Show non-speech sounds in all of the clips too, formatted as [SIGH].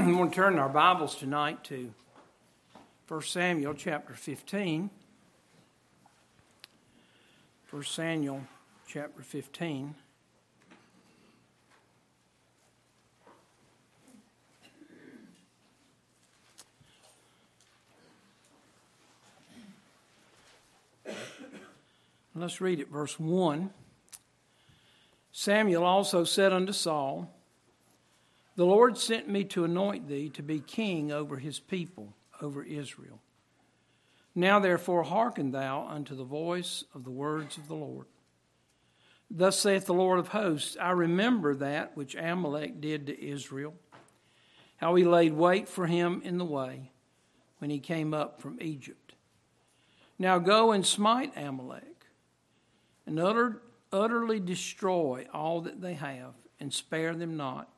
[CLEARS THROAT] we want to turn our Bibles tonight to 1 Samuel chapter 15. 1 Samuel chapter 15. Let's read it, verse 1. Samuel also said unto Saul, The Lord sent me to anoint thee to be king over his people, over Israel. Now therefore hearken thou unto the voice of the words of the Lord. Thus saith the Lord of hosts I remember that which Amalek did to Israel, how he laid wait for him in the way when he came up from Egypt. Now go and smite Amalek and utter, utterly destroy all that they have, and spare them not,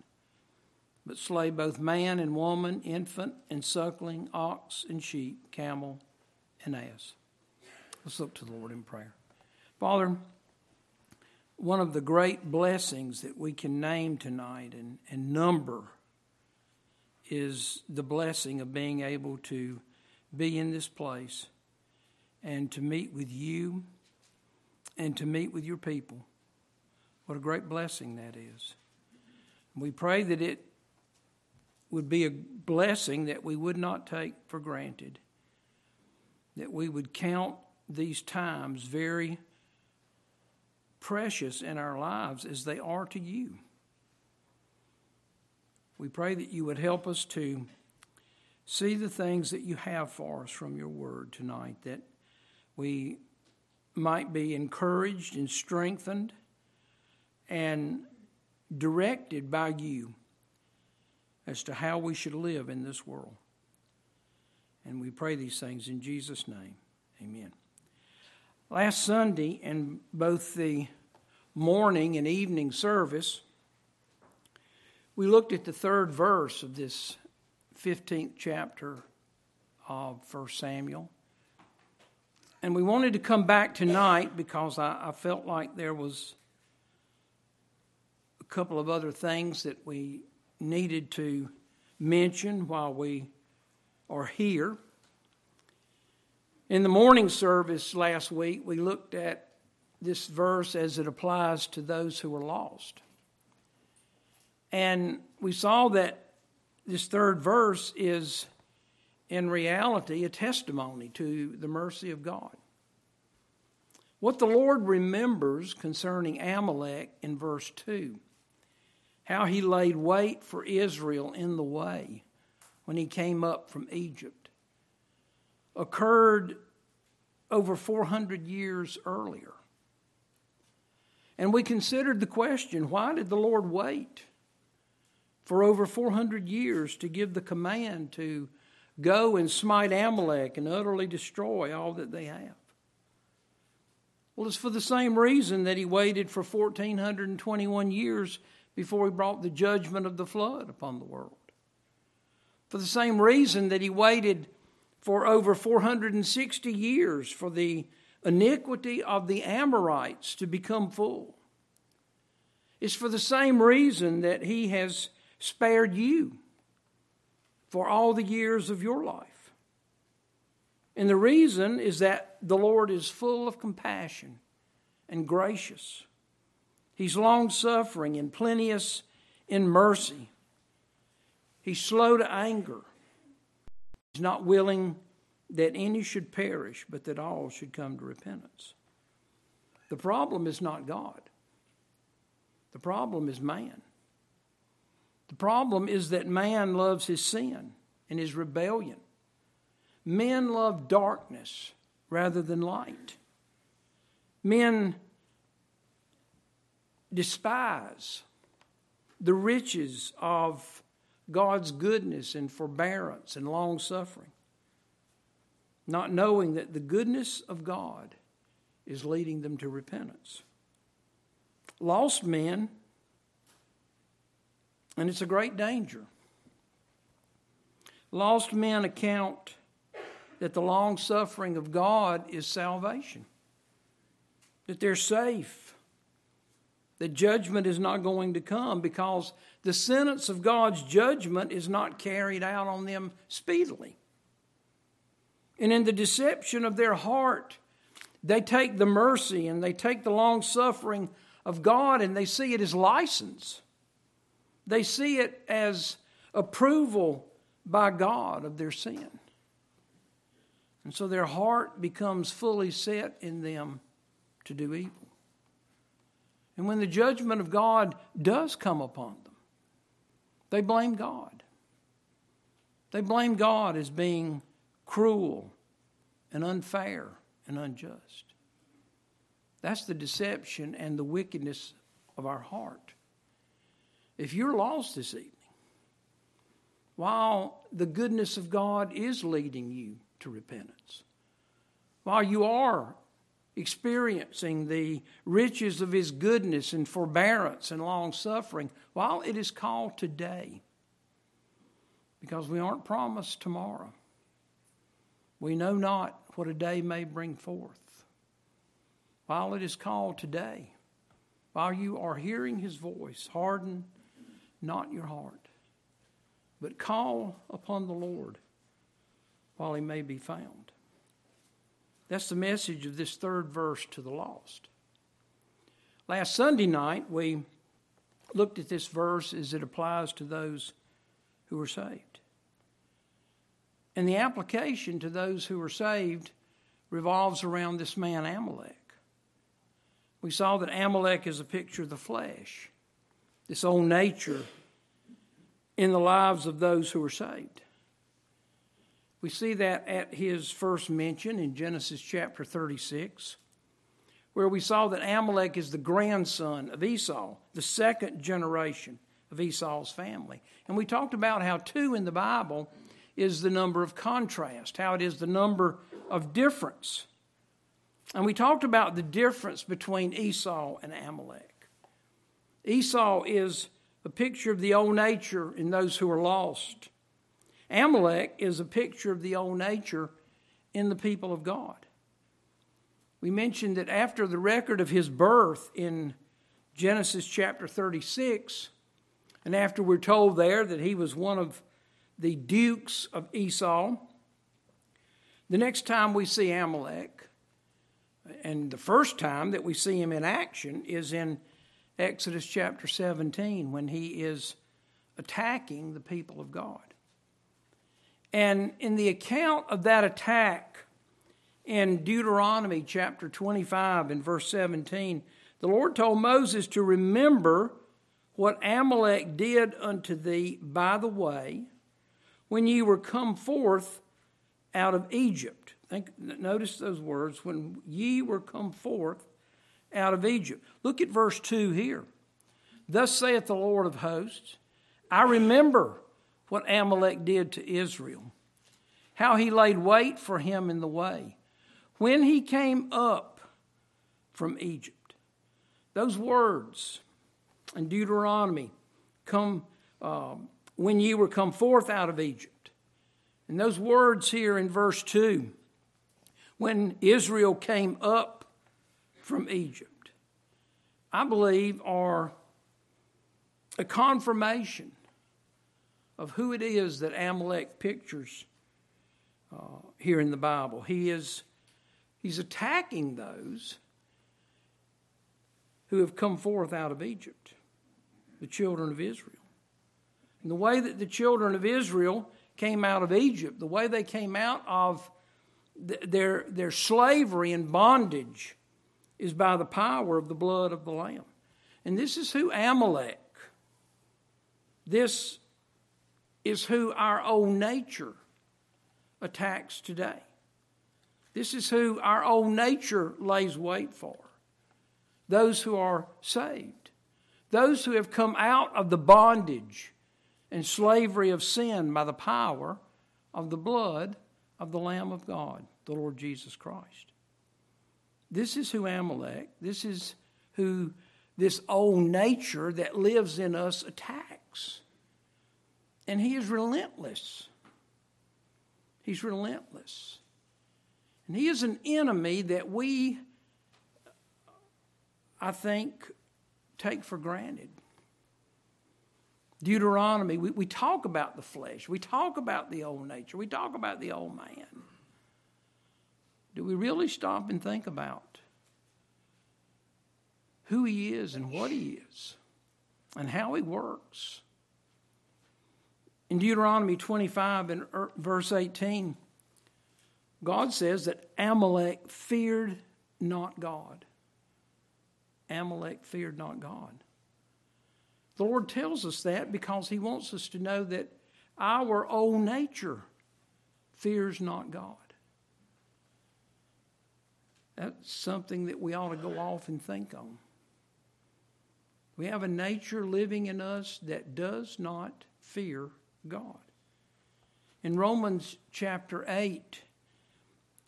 but slay both man and woman, infant and suckling, ox and sheep, camel and ass. Let's look to the Lord in prayer. Father, one of the great blessings that we can name tonight and, and number is the blessing of being able to be in this place and to meet with you and to meet with your people. What a great blessing that is. We pray that it would be a blessing that we would not take for granted, that we would count these times very precious in our lives as they are to you. We pray that you would help us to see the things that you have for us from your word tonight, that we might be encouraged and strengthened and directed by you as to how we should live in this world. And we pray these things in Jesus' name. Amen. Last Sunday, in both the morning and evening service, we looked at the third verse of this 15th chapter of 1 Samuel. And we wanted to come back tonight because I, I felt like there was a couple of other things that we needed to mention while we are here. In the morning service last week, we looked at this verse as it applies to those who are lost. And we saw that this third verse is in reality a testimony to the mercy of God. What the Lord remembers concerning Amalek in verse 2 how he laid wait for Israel in the way when he came up from Egypt occurred over 400 years earlier. And we considered the question why did the Lord wait for over 400 years to give the command to Go and smite Amalek and utterly destroy all that they have. Well, it's for the same reason that he waited for 1421 years before he brought the judgment of the flood upon the world. For the same reason that he waited for over 460 years for the iniquity of the Amorites to become full. It's for the same reason that he has spared you for all the years of your life. And the reason is that the Lord is full of compassion and gracious. He's long suffering and plenteous in mercy. He's slow to anger. He's not willing that any should perish, but that all should come to repentance. The problem is not God, the problem is man. The problem is that man loves his sin and his rebellion. Men love darkness rather than light. Men despise the riches of God's goodness and forbearance and long suffering, not knowing that the goodness of God is leading them to repentance. Lost men and it's a great danger. Lost men account that the long suffering of God is salvation, that they're safe, that judgment is not going to come because the sentence of God's judgment is not carried out on them speedily. And in the deception of their heart, they take the mercy and they take the long suffering of God and they see it as license. They see it as approval by God of their sin. And so their heart becomes fully set in them to do evil. And when the judgment of God does come upon them, they blame God. They blame God as being cruel and unfair and unjust. That's the deception and the wickedness of our heart. If you're lost this evening, while the goodness of God is leading you to repentance, while you are experiencing the riches of his goodness and forbearance and long suffering while it is called today because we aren't promised tomorrow. We know not what a day may bring forth. While it is called today, while you are hearing his voice, harden not your heart, but call upon the Lord while he may be found. That's the message of this third verse to the lost. Last Sunday night, we looked at this verse as it applies to those who are saved. And the application to those who are saved revolves around this man Amalek. We saw that Amalek is a picture of the flesh, this old nature in the lives of those who are saved. We see that at his first mention in Genesis chapter 36, where we saw that Amalek is the grandson of Esau, the second generation of Esau's family. And we talked about how two in the Bible is the number of contrast, how it is the number of difference. And we talked about the difference between Esau and Amalek. Esau is a picture of the old nature in those who are lost. Amalek is a picture of the old nature in the people of God. We mentioned that after the record of his birth in Genesis chapter 36, and after we're told there that he was one of the dukes of Esau, the next time we see Amalek, and the first time that we see him in action is in Exodus chapter 17 when he is attacking the people of God. And in the account of that attack in Deuteronomy chapter 25 and verse 17, the Lord told Moses to remember what Amalek did unto thee by the way when ye were come forth out of Egypt. Think, notice those words when ye were come forth out of Egypt. Look at verse 2 here. Thus saith the Lord of hosts, I remember what Amalek did to Israel, how he laid wait for him in the way. When he came up from Egypt, those words in Deuteronomy come uh, when ye were come forth out of Egypt. And those words here in verse 2, when Israel came up from Egypt, I believe are a confirmation of who it is that Amalek pictures uh, here in the Bible. He is he's attacking those who have come forth out of Egypt, the children of Israel. And the way that the children of Israel came out of Egypt, the way they came out of their, their slavery and bondage, is by the power of the blood of the Lamb. And this is who Amalek, this is who our old nature attacks today. This is who our old nature lays wait for those who are saved, those who have come out of the bondage and slavery of sin by the power of the blood of the Lamb of God, the Lord Jesus Christ. This is who Amalek, this is who this old nature that lives in us attacks. And he is relentless. He's relentless. And he is an enemy that we, I think, take for granted. Deuteronomy, we, we talk about the flesh, we talk about the old nature, we talk about the old man. Do we really stop and think about who he is and what he is and how he works? In Deuteronomy 25 and er, verse 18, God says that Amalek feared not God. Amalek feared not God. The Lord tells us that because He wants us to know that our old nature fears not God. That's something that we ought to go off and think on. We have a nature living in us that does not fear God. In Romans chapter 8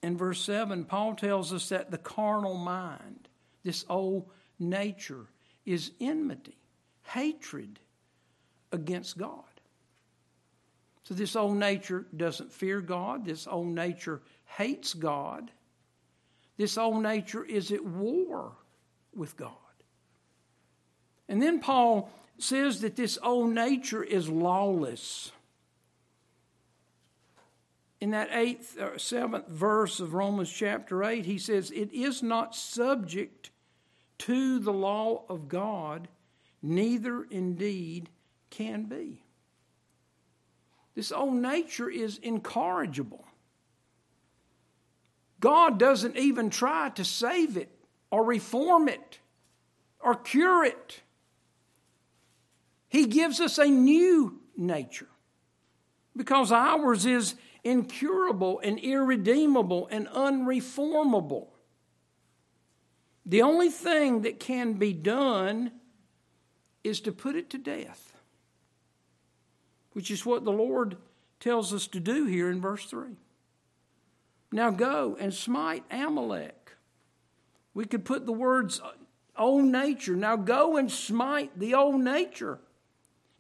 and verse 7, Paul tells us that the carnal mind, this old nature, is enmity hatred against God. So this old nature doesn't fear God. This old nature hates God. This old nature is at war with God. And then Paul says that this old nature is lawless. In that eighth or seventh verse of Romans chapter 8, he says, It is not subject to the law of God, neither indeed can be. This old nature is incorrigible. God doesn't even try to save it or reform it or cure it. He gives us a new nature because ours is incurable and irredeemable and unreformable. The only thing that can be done is to put it to death, which is what the Lord tells us to do here in verse 3. Now go and smite Amalek. We could put the words old nature. Now go and smite the old nature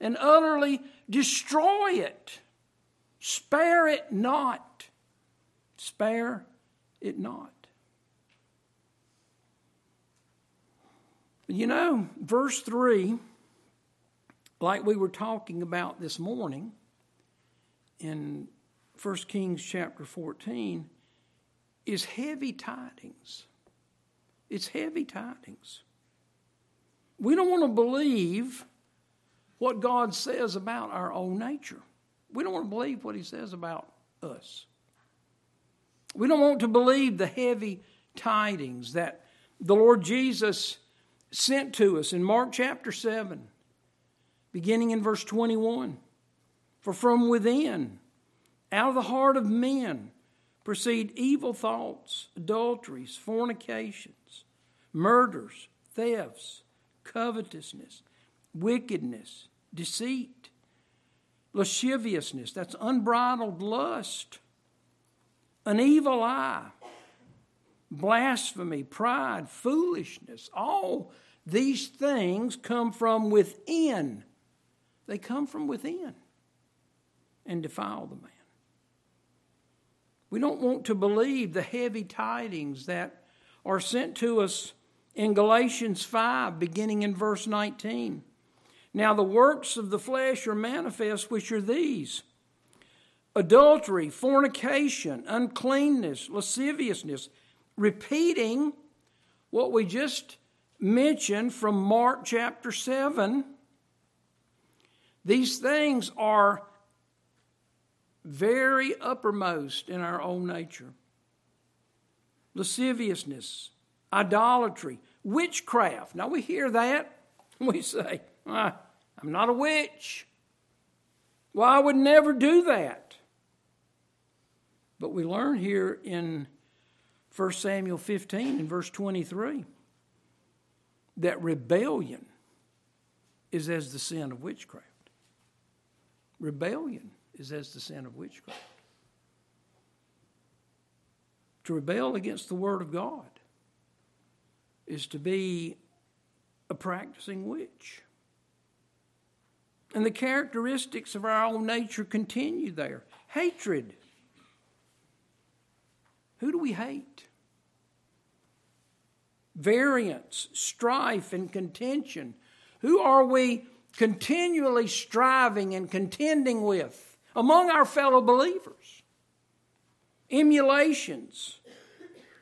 and utterly destroy it. Spare it not. Spare it not. You know, verse 3 like we were talking about this morning in 1 Kings chapter 14, is heavy tidings. It's heavy tidings. We don't want to believe what God says about our own nature. We don't want to believe what He says about us. We don't want to believe the heavy tidings that the Lord Jesus sent to us in Mark chapter 7 beginning in verse 21. For from within, out of the heart of men, proceed evil thoughts, adulteries, fornications, murders, thefts, covetousness, wickedness, deceit, lasciviousness, that's unbridled lust, an evil eye, blasphemy, pride, foolishness. All these things come from within they come from within and defile the man. We don't want to believe the heavy tidings that are sent to us in Galatians 5, beginning in verse 19. Now, the works of the flesh are manifest, which are these. Adultery, fornication, uncleanness, lasciviousness, repeating what we just mentioned from Mark chapter 7 these things are very uppermost in our own nature. Lasciviousness, idolatry, witchcraft. Now we hear that, [LAUGHS] we say, ah, I'm not a witch. Well, I would never do that. But we learn here in 1 Samuel 15 and verse 23 that rebellion is as the sin of witchcraft. Rebellion is as the sin of witchcraft. To rebel against the Word of God is to be a practicing witch. And the characteristics of our own nature continue there hatred. Who do we hate? Variance, strife, and contention Who are we continually striving and contending with among our fellow believers? Emulations,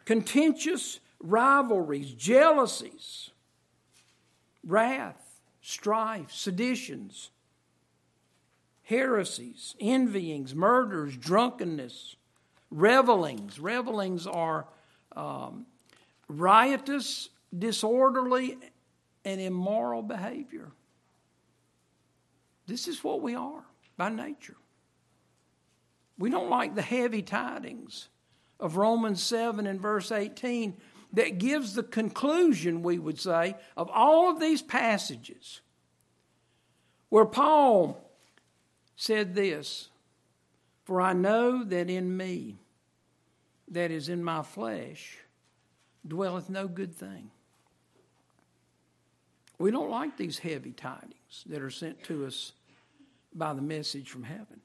contentious rivalries, jealousies, wrath, strife, seditions, heresies, envyings, murders, drunkenness, revelings. Revelings are um, riotous, disorderly, and immoral behavior. This is what we are by nature. We don't like the heavy tidings of Romans 7 and verse 18 that gives the conclusion, we would say, of all of these passages where Paul said this For I know that in me, that is in my flesh, dwelleth no good thing. We don't like these heavy tidings that are sent to us by the message from heaven.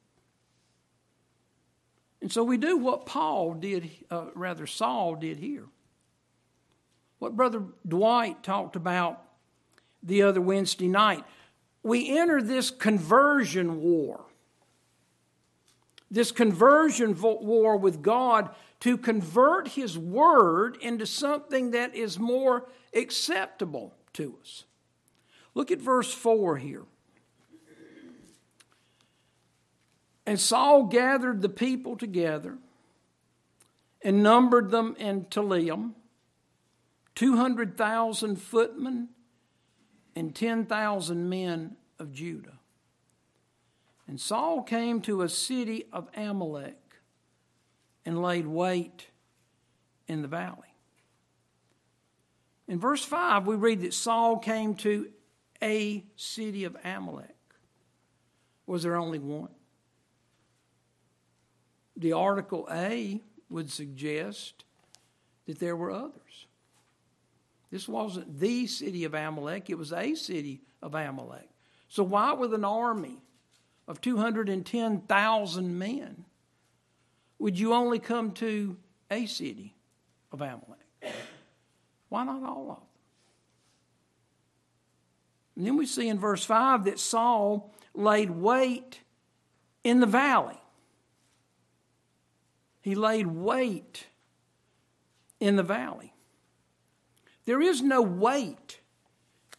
And so we do what Paul did, uh, rather, Saul did here. What Brother Dwight talked about the other Wednesday night. We enter this conversion war. This conversion war with God to convert His Word into something that is more acceptable to us. Look at verse 4 here. And Saul gathered the people together and numbered them in Telaim 200,000 footmen and 10,000 men of Judah. And Saul came to a city of Amalek and laid wait in the valley. In verse 5, we read that Saul came to a city of Amalek. Was there only one? The article A would suggest that there were others. This wasn't the city of Amalek, it was a city of Amalek. So, why, with an army of 210,000 men, would you only come to a city of Amalek? Why not all of them? And then we see in verse 5 that Saul laid wait in the valley. He laid wait in the valley. There is no wait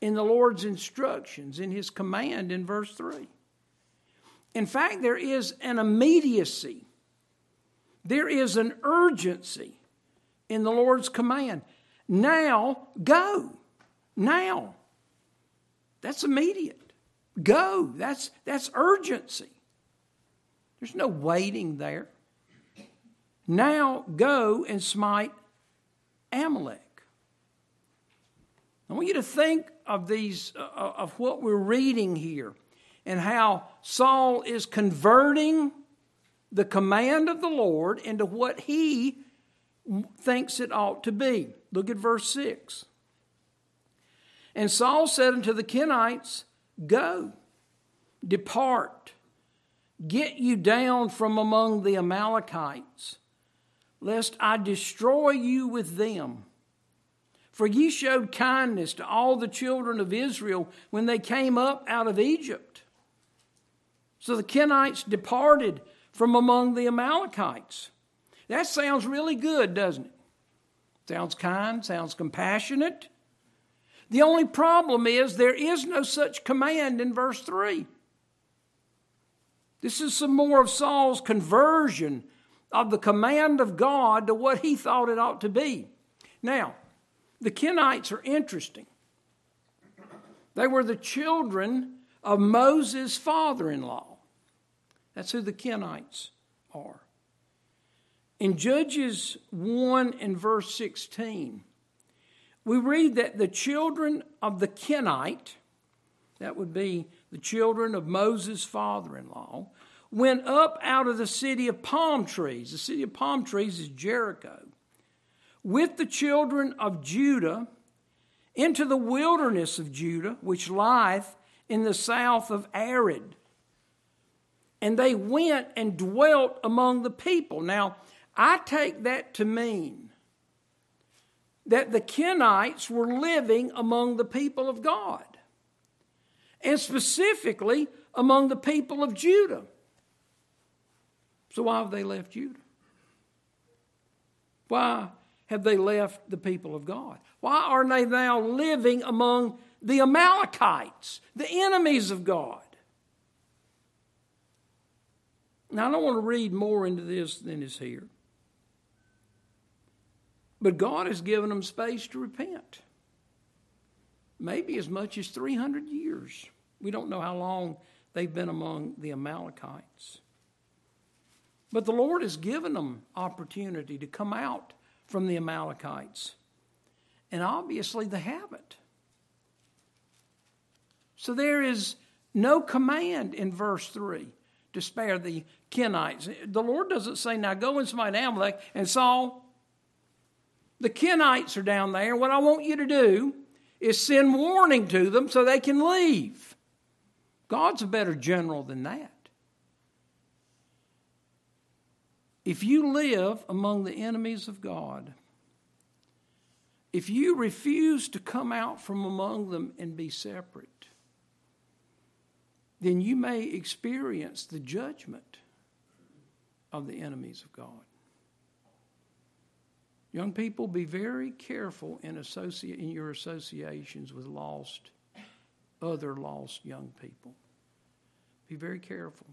in the Lord's instructions, in His command in verse 3. In fact, there is an immediacy, there is an urgency in the Lord's command. Now, go. Now. That's immediate. Go. That's, that's urgency. There's no waiting there. Now go and smite Amalek. I want you to think of these, uh, uh, of what we're reading here and how Saul is converting the command of the Lord into what he thinks it ought to be. Look at verse 6. And Saul said unto the Kenites, Go, depart, get you down from among the Amalekites, lest I destroy you with them. For ye showed kindness to all the children of Israel when they came up out of Egypt. So the Kenites departed from among the Amalekites. That sounds really good, doesn't it? Sounds kind, sounds compassionate. The only problem is there is no such command in verse 3. This is some more of Saul's conversion of the command of God to what he thought it ought to be. Now, the Kenites are interesting. They were the children of Moses' father in law. That's who the Kenites are. In Judges 1 and verse 16, we read that the children of the Kenite, that would be the children of Moses' father in law, went up out of the city of palm trees. The city of palm trees is Jericho with the children of Judah into the wilderness of Judah, which lieth in the south of Arad. And they went and dwelt among the people. Now, I take that to mean that the Kenites were living among the people of God. and specifically among the people of Judah. So, why have they left Judah? Why have they left the people of God? Why are they now living among the Amalekites, the enemies of God? Now, I don't want to read more into this than is here. But God has given them space to repent. Maybe as much as 300 years. We don't know how long they've been among the Amalekites. But the Lord has given them opportunity to come out from the Amalekites. And obviously they haven't. So there is no command in verse 3 to spare the Kenites. The Lord doesn't say, now go and smite Amalek and Saul. The Kenites are down there. What I want you to do is send warning to them so they can leave. God's a better general than that. If you live among the enemies of God, if you refuse to come out from among them and be separate, then you may experience the judgment of the enemies of God. Young people, be very careful in, in your associations with lost, other lost young people. Be very careful.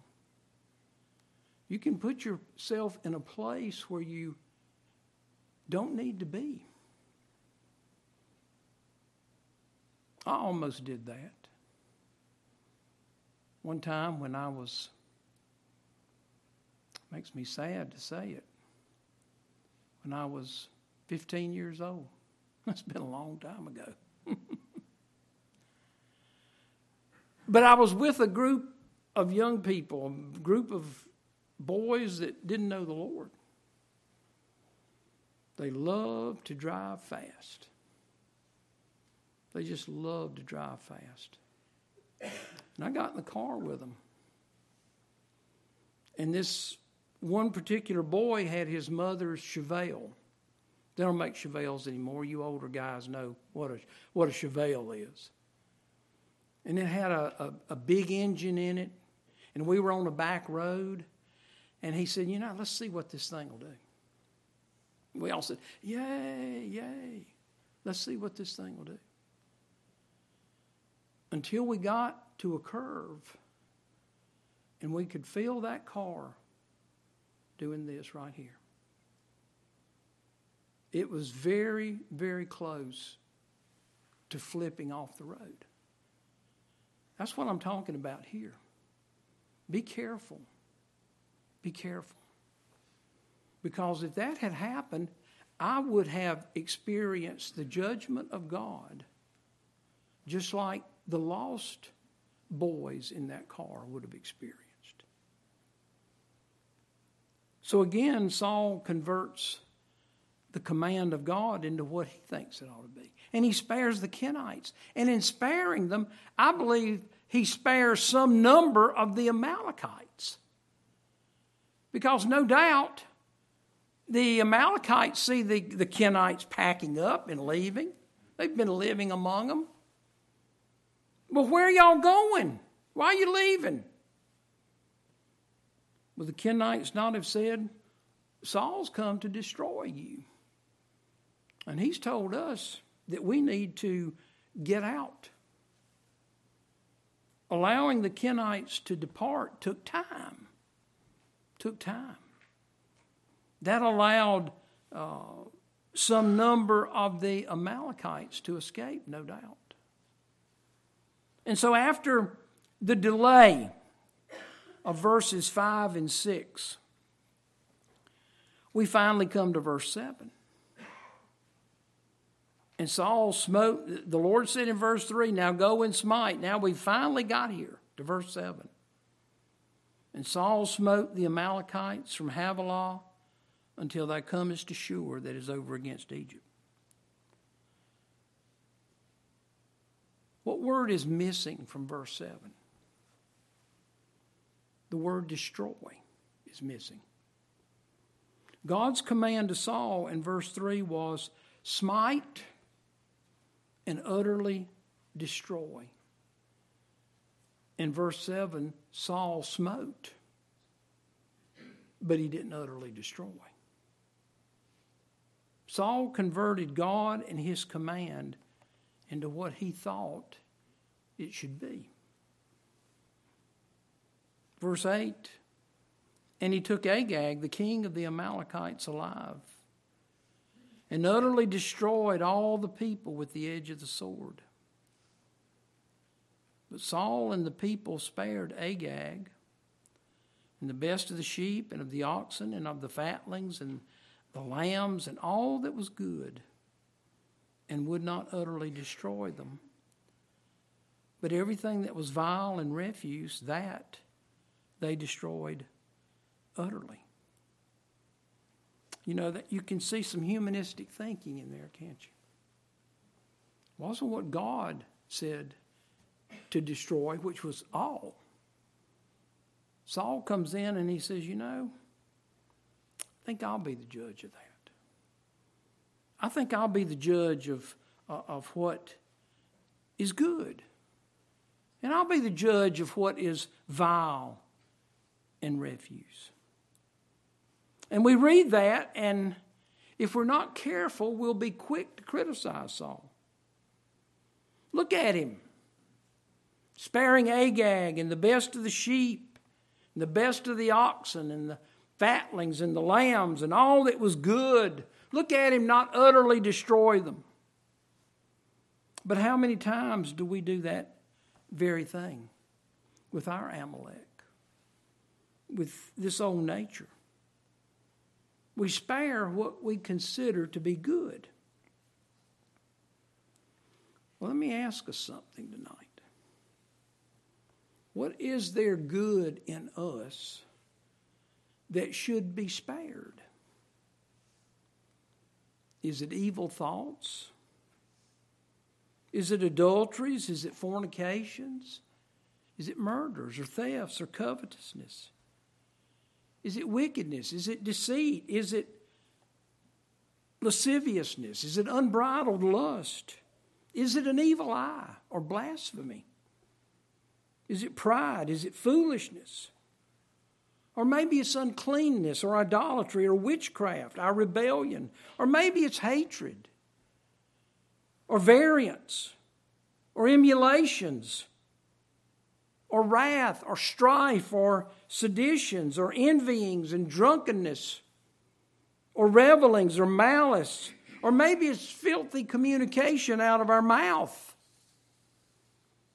You can put yourself in a place where you don't need to be. I almost did that. One time when I was, makes me sad to say it, when I was 15 years old. [LAUGHS] That's been a long time ago. [LAUGHS] but I was with a group of young people, a group of boys that didn't know the Lord. They loved to drive fast. They just loved to drive fast. And I got in the car with them. And this one particular boy had his mother's Chevelle. They don't make Chevelles anymore. You older guys know what a, what a Chevelle is. And it had a, a, a big engine in it. And we were on a back road. And he said, You know, let's see what this thing will do. We all said, Yay, yay. Let's see what this thing will do. Until we got to a curve and we could feel that car doing this right here. It was very, very close to flipping off the road. That's what I'm talking about here. Be careful. Be careful. Because if that had happened, I would have experienced the judgment of God just like the lost boys in that car would have experienced. So again, Saul converts the command of God into what he thinks it ought to be. And he spares the Kenites. And in sparing them, I believe he spares some number of the Amalekites. Because no doubt the Amalekites see the, the Kenites packing up and leaving. They've been living among them. Well, where are y'all going? Why are you leaving? Would the Kenites not have said, Saul's come to destroy you? And he's told us that we need to get out. Allowing the Kenites to depart took time took time. That allowed uh, some number of the Amalekites to escape, no doubt. And so, after the delay of verses 5 and 6, we finally come to verse 7. And Saul smote, the Lord said in verse 3, Now go and smite. Now we finally got here to verse 7. And Saul smote the Amalekites from Havilah until thou comest to Shur that is over against Egypt. What word is missing from verse 7? The word destroy is missing. God's command to Saul in verse 3 was smite and utterly destroy. In verse 7, Saul smote, but he didn't utterly destroy. Saul converted God and his command into what he thought it should be. Verse 8 And he took Agag, the king of the Amalekites, alive, and utterly destroyed all the people with the edge of the sword. But Saul and the people spared Agag, and the best of the sheep, and of the oxen, and of the fatlings, and the lambs, and all that was good, and would not utterly destroy them. But everything that was vile and refuse, that they destroyed utterly. You know that you can see some humanistic thinking in there, can't you? Wasn't what God said to destroy, which was all. Saul comes in and he says, You know, I think I'll be the judge of that. I think I'll be the judge of, uh, of what is good. And I'll be the judge of what is vile and refuse. And we read that, and if we're not careful, we'll be quick to criticize Saul. Look at him sparing Agag and the best of the sheep, and the best of the oxen, and the fatlings and the lambs, and all that was good. Look at him not utterly destroy them. But how many times do we do that very thing with our Amalek, with this old nature? We spare what we consider to be good. Well, let me ask us something tonight. What is there good in us that should be spared? Is it evil thoughts? Is it adulteries? Is it fornications? Is it murders or thefts or covetousness? Is it wickedness? Is it deceit? Is it lasciviousness? Is it unbridled lust? Is it an evil eye or blasphemy? Is it pride? Is it foolishness? Or maybe it's uncleanness or idolatry or witchcraft, our rebellion. Or maybe it's hatred or variance or emulations or wrath or strife or seditions or envyings and drunkenness or revelings or malice. Or maybe it's filthy communication out of our mouth.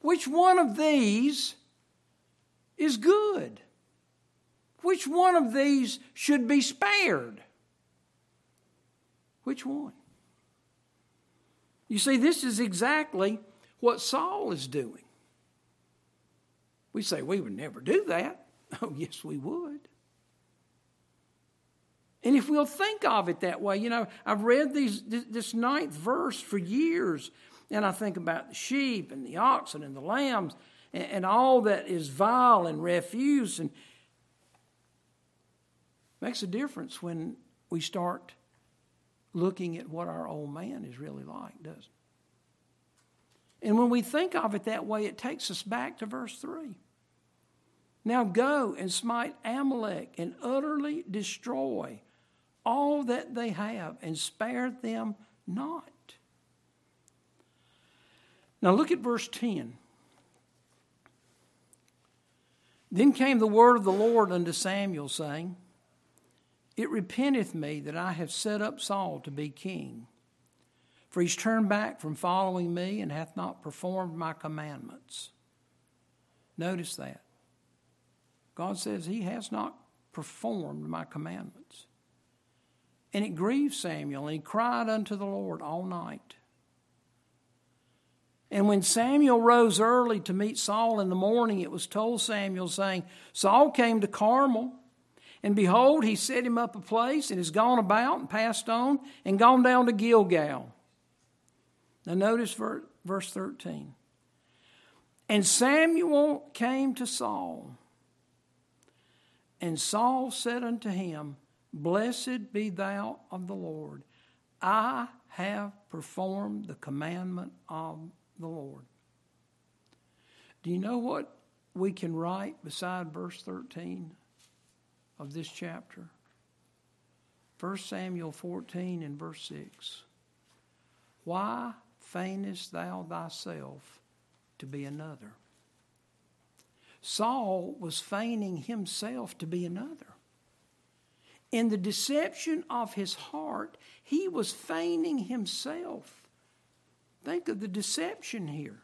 Which one of these is good? Which one of these should be spared? Which one? You see, this is exactly what Saul is doing. We say we would never do that. [LAUGHS] Oh, yes, we would. And if we'll think of it that way, you know, I've read these, this ninth verse for years and I think about the sheep and the oxen and the lambs and, and all that is vile and refuse. And makes a difference when we start looking at what our old man is really like, doesn't it? And when we think of it that way, it takes us back to verse 3. Now go and smite Amalek and utterly destroy all that they have and spare them not. Now look at verse 10. Then came the word of the Lord unto Samuel, saying, It repenteth me that I have set up Saul to be king. For he's turned back from following me and hath not performed my commandments. Notice that. God says he has not performed my commandments. And it grieved Samuel, and he cried unto the Lord all night. And when Samuel rose early to meet Saul in the morning, it was told Samuel, saying, Saul came to Carmel, and behold, he set him up a place, and has gone about and passed on, and gone down to Gilgal. Now, notice verse 13. And Samuel came to Saul, and Saul said unto him, Blessed be thou of the Lord. I have performed the commandment of the Lord. Do you know what we can write beside verse 13 of this chapter? 1 Samuel 14 and verse 6. Why feignest thou thyself to be another? Saul was feigning himself to be another. In the deception of his heart, he was feigning himself. Think of the deception here.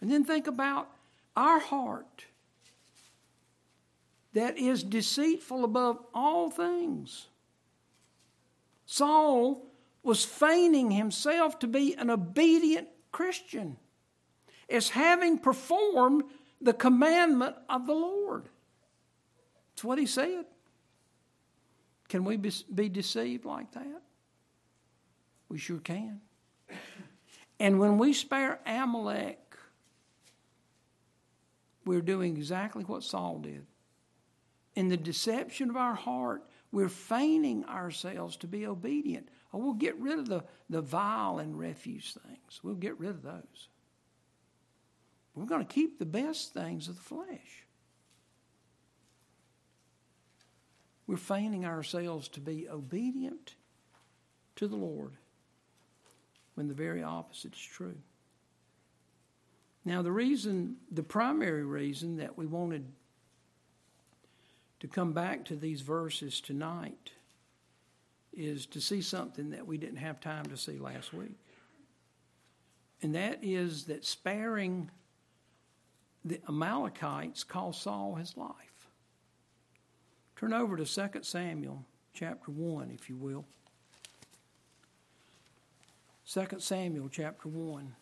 And then think about our heart that is deceitful above all things. Saul was feigning himself to be an obedient Christian, as having performed the commandment of the Lord. That's what he said. Can we be deceived like that? We sure can. And when we spare Amalek, we're doing exactly what Saul did. In the deception of our heart, we're feigning ourselves to be obedient. Oh, we'll get rid of the, the vile and refuse things. We'll get rid of those. We're going to keep the best things of the flesh. We're feigning ourselves to be obedient to the Lord when the very opposite is true. Now, the reason, the primary reason that we wanted to come back to these verses tonight is to see something that we didn't have time to see last week. And that is that sparing the Amalekites cost Saul his life. Turn over to 2 Samuel chapter 1, if you will. 2 Samuel chapter 1.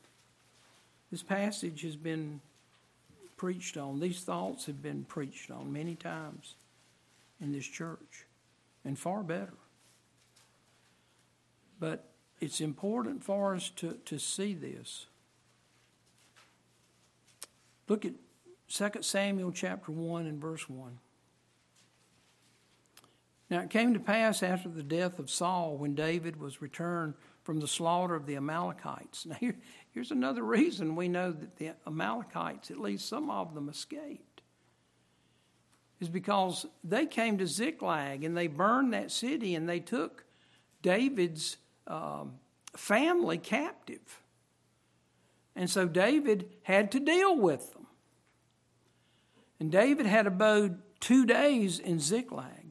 This passage has been preached on. These thoughts have been preached on many times in this church, and far better. But it's important for us to, to see this. Look at 2 Samuel chapter 1 and verse 1. Now it came to pass after the death of Saul, when David was returned from the slaughter of the Amalekites. Now, here, here's another reason we know that the Amalekites, at least some of them, escaped. Is because they came to Ziklag and they burned that city and they took David's um, family captive. And so David had to deal with them. And David had abode two days in Ziklag.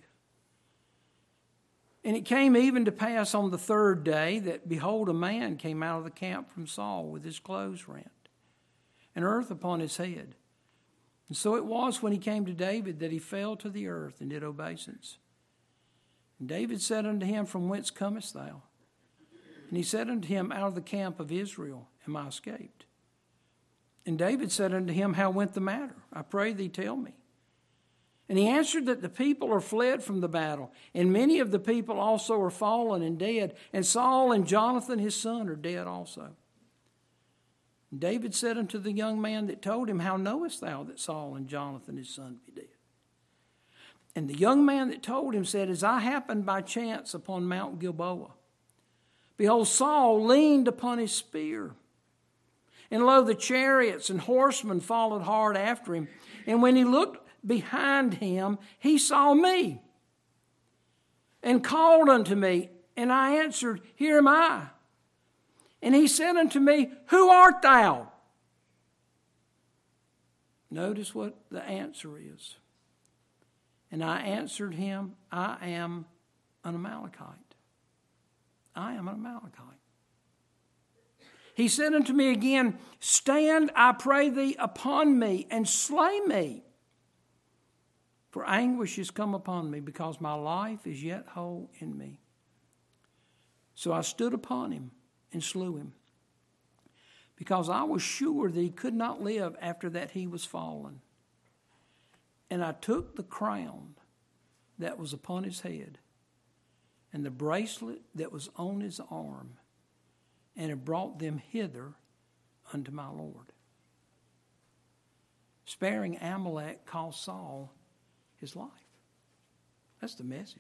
And it came even to pass on the third day that, behold, a man came out of the camp from Saul with his clothes rent, and earth upon his head. And so it was when he came to David that he fell to the earth and did obeisance. And David said unto him, From whence comest thou? And he said unto him, Out of the camp of Israel am I escaped. And David said unto him, How went the matter? I pray thee, tell me. And he answered that the people are fled from the battle, and many of the people also are fallen and dead, and Saul and Jonathan his son are dead also. And David said unto the young man that told him, How knowest thou that Saul and Jonathan his son be dead? And the young man that told him said, As I happened by chance upon Mount Gilboa, behold, Saul leaned upon his spear. And lo, the chariots and horsemen followed hard after him. And when he looked behind him, he saw me and called unto me, and I answered, Here am I. And he said unto me, Who art thou? Notice what the answer is. And I answered him, I am an Amalekite. I am an Amalekite. He said unto me again, Stand, I pray thee, upon me, and slay me. For anguish is come upon me, because my life is yet whole in me. So I stood upon him and slew him, because I was sure that he could not live after that he was fallen. And I took the crown that was upon his head, and the bracelet that was on his arm, and have brought them hither unto my Lord. Sparing Amalek cost Saul his life. That's the message.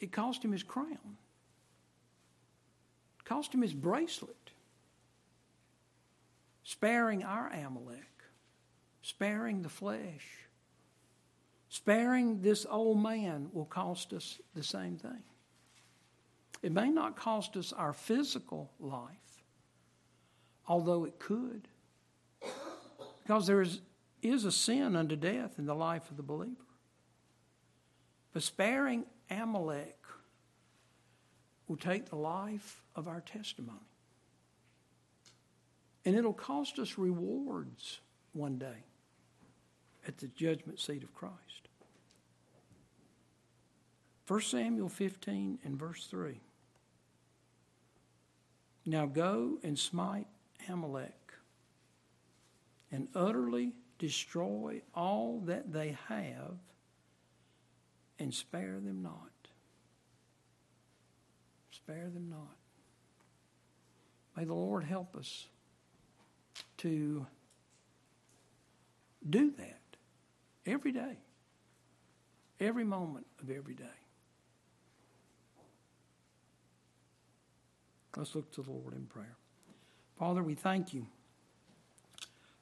It cost him his crown, it cost him his bracelet. Sparing our Amalek sparing the flesh. Sparing this old man will cost us the same thing. It may not cost us our physical life, although it could. Because there is, is a sin unto death in the life of the believer. But sparing Amalek will take the life of our testimony. And it'll cost us rewards one day at the judgment seat of Christ. 1 Samuel 15 and verse 3. Now go and smite Amalek and utterly destroy all that they have and spare them not. Spare them not. May the Lord help us to do that every day, every moment of every day. Let's look to the Lord in prayer. Father, we thank you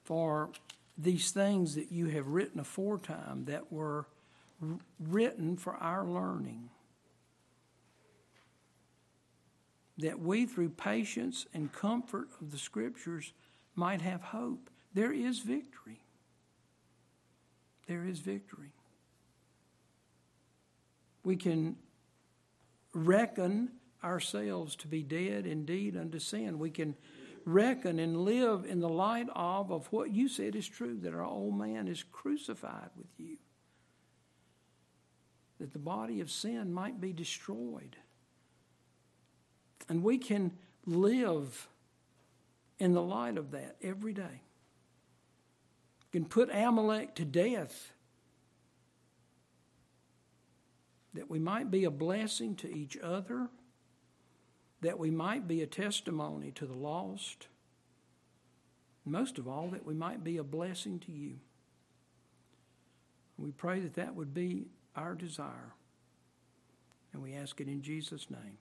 for these things that you have written aforetime that were written for our learning. That we, through patience and comfort of the Scriptures, might have hope. There is victory. There is victory. We can reckon ourselves to be dead indeed unto sin. We can reckon and live in the light of, of what you said is true, that our old man is crucified with you that the body of sin might be destroyed. And we can live in the light of that every day. We can put Amalek to death that we might be a blessing to each other, that we might be a testimony to the lost, most of all, that we might be a blessing to you. We pray that that would be our desire. And we ask it in Jesus' name.